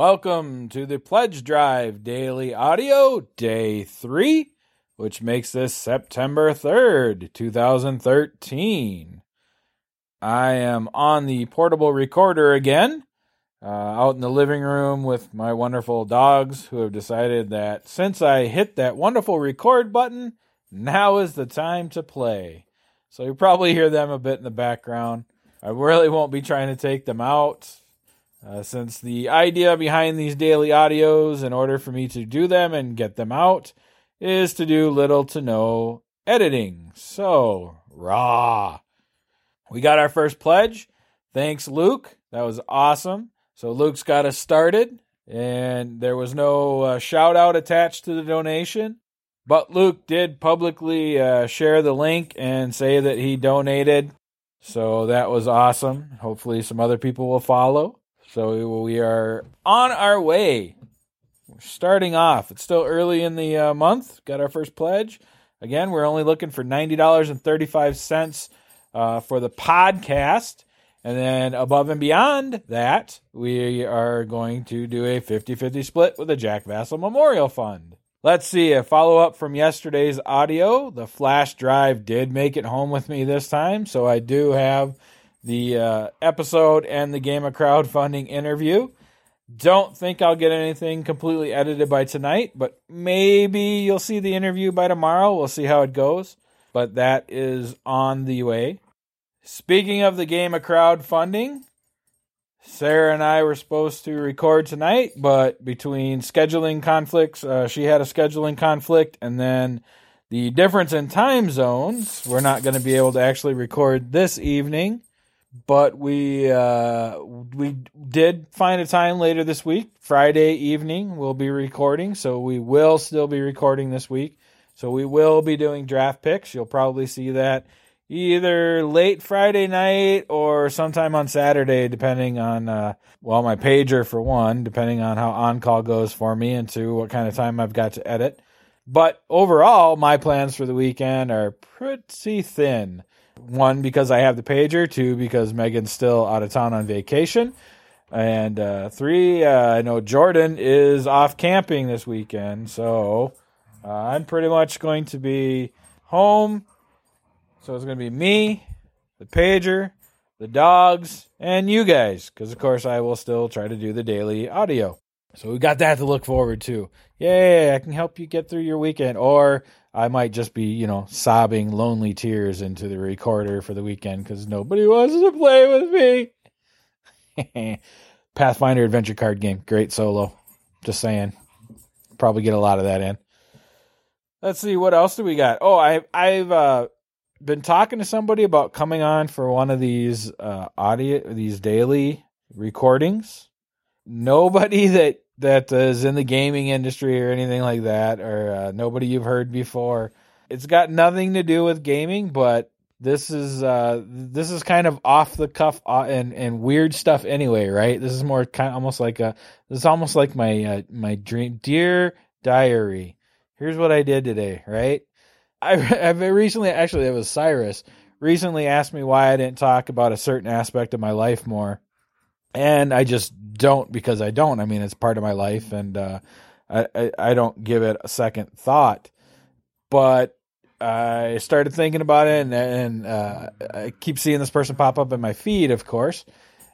Welcome to the Pledge Drive Daily Audio, Day 3, which makes this September 3rd, 2013. I am on the portable recorder again, uh, out in the living room with my wonderful dogs who have decided that since I hit that wonderful record button, now is the time to play. So you probably hear them a bit in the background. I really won't be trying to take them out uh, since the idea behind these daily audios, in order for me to do them and get them out, is to do little to no editing. So, raw. We got our first pledge. Thanks, Luke. That was awesome. So, Luke's got us started, and there was no uh, shout out attached to the donation. But Luke did publicly uh, share the link and say that he donated. So that was awesome. Hopefully, some other people will follow. So we are on our way. We're starting off. It's still early in the uh, month. Got our first pledge. Again, we're only looking for $90.35 uh, for the podcast. And then above and beyond that, we are going to do a 50 50 split with the Jack Vasel Memorial Fund. Let's see a follow up from yesterday's audio. The flash drive did make it home with me this time, so I do have the uh, episode and the game of crowdfunding interview. Don't think I'll get anything completely edited by tonight, but maybe you'll see the interview by tomorrow. We'll see how it goes. But that is on the way. Speaking of the game of crowdfunding, Sarah and I were supposed to record tonight, but between scheduling conflicts, uh, she had a scheduling conflict, and then the difference in time zones, we're not going to be able to actually record this evening but we uh, we did find a time later this week. Friday evening we'll be recording, so we will still be recording this week. So we will be doing draft picks. You'll probably see that either late Friday night or sometime on Saturday, depending on uh, well my pager for one, depending on how on call goes for me and two what kind of time I've got to edit. But overall, my plans for the weekend are pretty thin. One, because I have the pager. Two, because Megan's still out of town on vacation. And uh, three, uh, I know Jordan is off camping this weekend. So uh, I'm pretty much going to be home. So it's going to be me, the pager, the dogs, and you guys. Because, of course, I will still try to do the daily audio. So we got that to look forward to. Yay, I can help you get through your weekend. Or I might just be, you know, sobbing lonely tears into the recorder for the weekend because nobody wants to play with me. Pathfinder adventure card game. Great solo. Just saying. Probably get a lot of that in. Let's see, what else do we got? Oh, I I've uh, been talking to somebody about coming on for one of these uh, audio these daily recordings. Nobody that that is in the gaming industry or anything like that, or uh, nobody you've heard before. It's got nothing to do with gaming, but this is uh, this is kind of off the cuff uh, and and weird stuff anyway, right? This is more kind of almost like a this is almost like my uh, my dream, dear diary. Here's what I did today, right? I I've recently actually it was Cyrus recently asked me why I didn't talk about a certain aspect of my life more and I just don't because I don't. I mean, it's part of my life, and uh, I, I, I don't give it a second thought. But I started thinking about it, and, and uh, I keep seeing this person pop up in my feed, of course.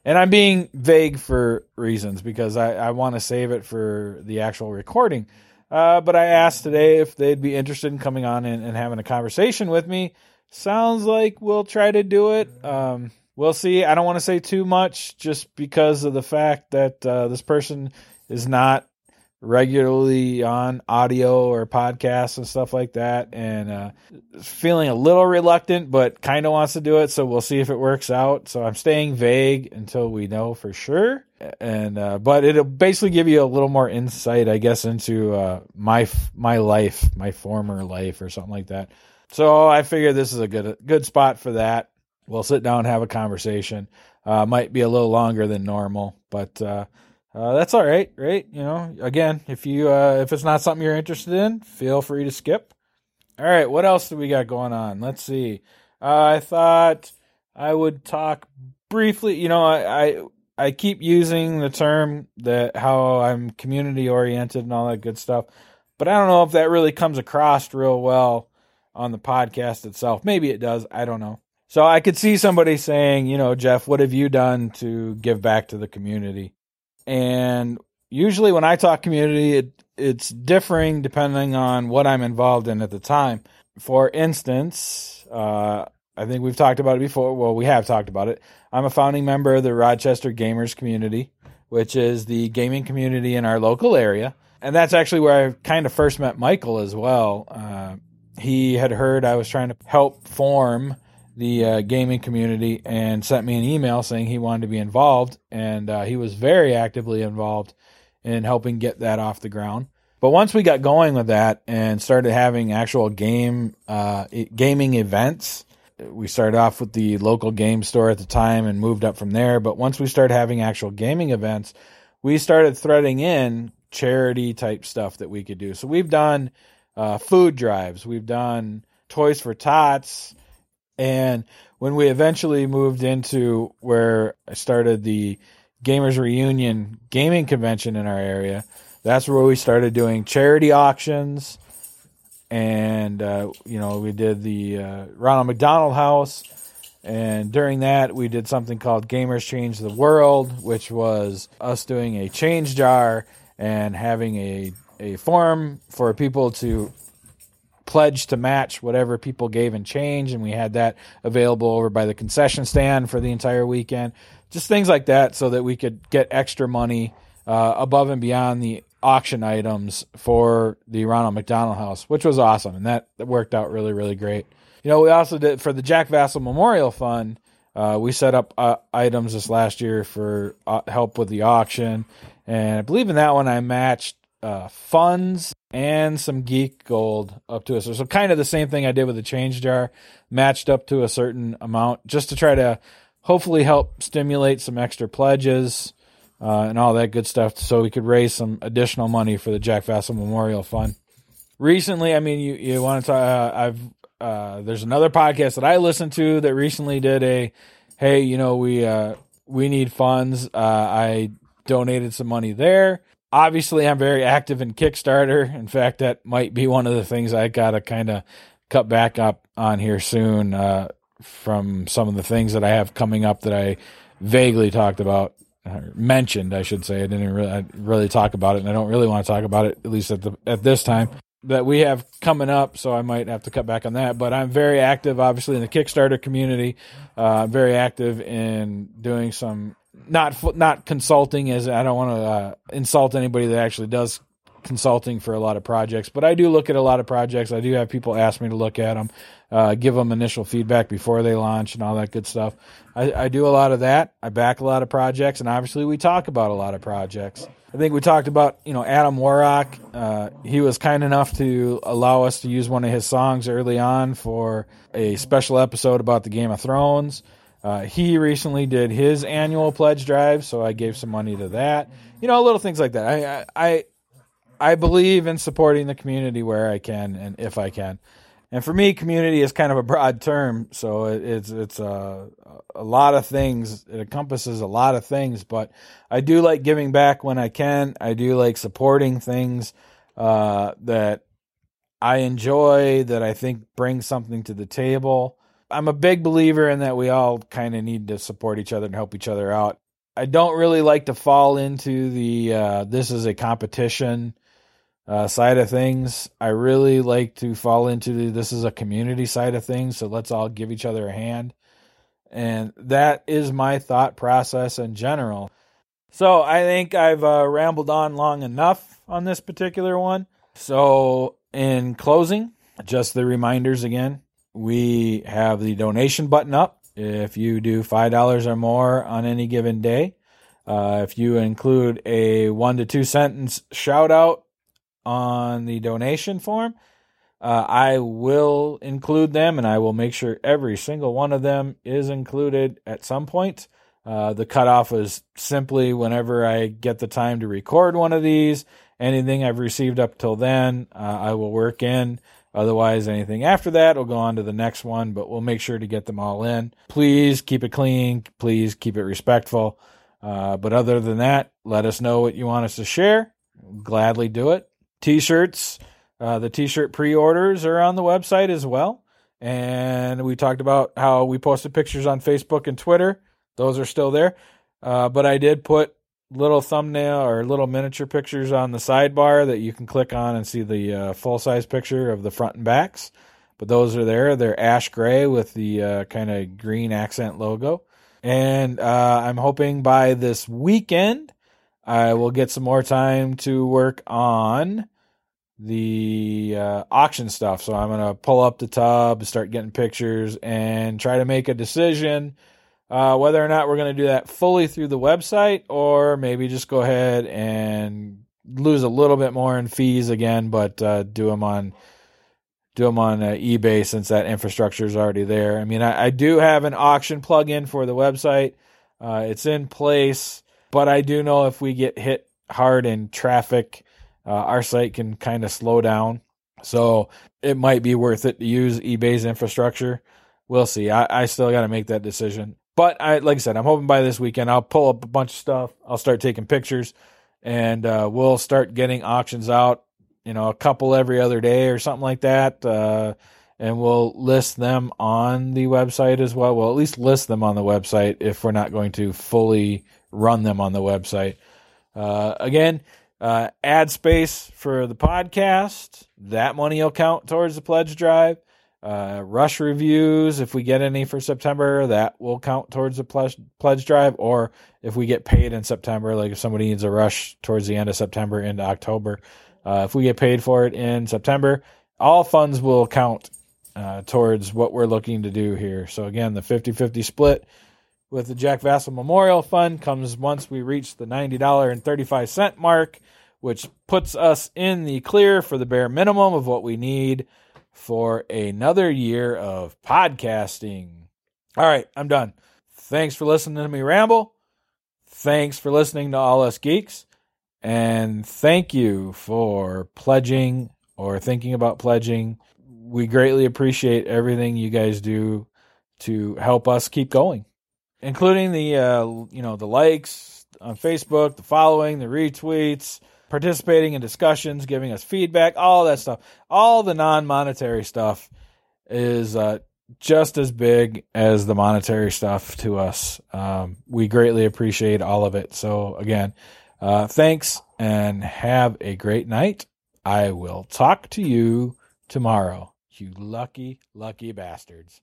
And I'm being vague for reasons because I, I want to save it for the actual recording. Uh, but I asked today if they'd be interested in coming on and, and, having a conversation with me. Sounds like we'll try to do it. Um, we'll see. I don't want to say too much just because of the fact that uh, this person is not regularly on audio or podcasts and stuff like that and uh, feeling a little reluctant but kind of wants to do it. So we'll see if it works out. So i'm staying vague until we know for sure. And uh, but it'll basically give you a little more insight i guess into uh, my my life my former life or something like that. So i figure this is a good good spot for that we'll sit down and have a conversation. Uh, might be a little longer than normal, but uh, uh, that's all right, right? You know, again, if you uh, if it's not something you're interested in, feel free to skip. All right, what else do we got going on? Let's see. Uh, I thought I would talk briefly. You know, I, I I keep using the term that how I'm community oriented and all that good stuff, but I don't know if that really comes across real well on the podcast itself. Maybe it does. I don't know. So I could see somebody saying, you know, Jeff, what have you done to give back to the community? And usually when I talk community, it, it's differing depending on what I'm involved in at the time. For instance, uh, I think we've talked about it before. Well, we have talked about it. I'm a founding member of the Rochester Gamers Community, which is the gaming community in our local area. And that's actually where I kind of first met Michael as well. Uh, he had heard I was trying to help form the uh, gaming community and sent me an email saying he wanted to be involved. And uh, he was very actively involved in helping get that off the ground. But once we got going with that and started having actual game uh, gaming events, we started off with the local game store at the time and moved up from there. But once we started having actual gaming events, we started threading in charity type stuff that we could do. So we've done uh, food drives, we've done Toys for Tots, and when we eventually moved into where I started the Gamers Reunion gaming convention in our area, that's where we started doing charity auctions. And uh, you know we did the uh, Ronald McDonald House, and during that we did something called Gamers Change the World, which was us doing a change jar and having a a form for people to pledge to match whatever people gave in change, and we had that available over by the concession stand for the entire weekend. Just things like that, so that we could get extra money uh, above and beyond the auction items for the Ronald McDonald House, which was awesome, and that, that worked out really, really great. You know, we also did for the Jack Vasel Memorial Fund. Uh, we set up uh, items this last year for uh, help with the auction, and I believe in that one I matched uh, funds and some geek gold up to us. So, kind of the same thing I did with the change jar, matched up to a certain amount, just to try to hopefully help stimulate some extra pledges uh, and all that good stuff, so we could raise some additional money for the Jack Vasel Memorial Fund. Recently, I mean, you you want to talk? Uh, I've uh, there's another podcast that I listened to that recently did a, hey, you know, we uh, we need funds. Uh, I donated some money there. Obviously, I'm very active in Kickstarter. In fact, that might be one of the things I gotta kind of cut back up on here soon uh, from some of the things that I have coming up that I vaguely talked about mentioned, I should say. I didn't really, really talk about it, and I don't really want to talk about it at least at the at this time that we have coming up. So I might have to cut back on that. But I'm very active, obviously, in the Kickstarter community. Uh, very active in doing some not not consulting, as I don't want to uh, insult anybody that actually does consulting for a lot of projects, but I do look at a lot of projects. I do have people ask me to look at them uh, give them initial feedback before they launch and all that good stuff. I, I, do a lot of that. I back a lot of projects, and obviously we talk about a lot of projects. I think we talked about you know Adam Warrock. Uh, he was kind enough to allow us to use one of his songs early on for a special episode about the Game of Thrones. Uh, he recently did his annual pledge drive, so I gave some money to that. You know, little things like that. I I I believe in supporting the community where I can and if I can. And for me, community is kind of a broad term, so it's it's a a lot of things. It encompasses a lot of things, but I do like giving back when I can. I do like supporting things uh, that I enjoy, that I think bring something to the table. I'm a big believer in that we all kind of need to support each other and help each other out. I don't really like to fall into the uh, this is a competition uh, side of things. I really like to fall into the, this is a community side of things, so let's all give each other a hand. And that is my thought process in general. So I think I've uh, rambled on long enough on this particular one. So, in closing, just the reminders again we have the donation button up if you do $5 or more on any given day. Uh, if you include a one to two sentence shout out on the donation form. Uh, I will include them and I will make sure every single one of them is included at some point. Uh, the cutoff is simply whenever I get the time to record one of these. Anything I've received up till then, uh, I will work in. Otherwise, anything after that will go on to the next one, but we'll make sure to get them all in. Please keep it clean. Please keep it respectful. Uh, but other than that, let us know what you want us to share. Gladly do it. T shirts, uh, the t shirt pre orders are on the website as well. And we talked about how we posted pictures on Facebook and Twitter. Those are still there. Uh, but I did put little thumbnail or little miniature pictures on the sidebar that you can click on and see the uh, full size picture of the front and backs. But those are there. They're ash gray with the uh, kind of green accent logo. And uh, I'm hoping by this weekend I will get some more time to work on the uh, auction stuff. So I'm going to pull up the tub, start getting pictures, and try to make a decision uh, whether or not we're going to do that fully through the website or maybe just go ahead and lose a little bit more in fees again, but uh, do them on do them on uh, eBay since that infrastructure is already there. I mean, I, I, do have an auction plugin for the website. Uh, it's in place, but I do know if we get hit hard in traffic, uh, our site can kind of slow down. So it might be worth it to use eBay's infrastructure. We'll see. I, I still got to make that decision. But I, like I said, I'm hoping by this weekend I'll pull up a bunch of stuff. I'll start taking pictures, and uh, we'll start getting auctions out. You know, a couple every other day or something like that. Uh, and we'll list them on the website as well. We'll at least list them on the website if we're not going to fully run them on the website. Uh, again, uh, ad space for the podcast. That money will count towards the pledge drive. Uh, rush reviews, if we get any for September, that will count towards the pledge, pledge drive. Or if we get paid in September, like if somebody needs a rush towards the end of September into October, uh, if we get paid for it in September, all funds will count uh, towards what we're looking to do here. So again, the 50-50 split with the Jack Vasel Memorial Fund comes once we reach the $90.35 mark, which puts us in the clear for the bare minimum of what we need for another year of podcasting. All right, I'm done. Thanks for listening to me ramble. Thanks for listening to All Us Geeks. And thank you for pledging or thinking about pledging. We greatly appreciate everything you guys do to help us keep going, including the uh, you know the likes on Facebook, the following, the retweets, participating in discussions, giving us feedback, all that stuff. All the non monetary stuff is uh, just as big as the monetary stuff to us. Um, we greatly appreciate all of it. So, again, uh, thanks and have a great night. I will talk to you tomorrow. You lucky, lucky bastards.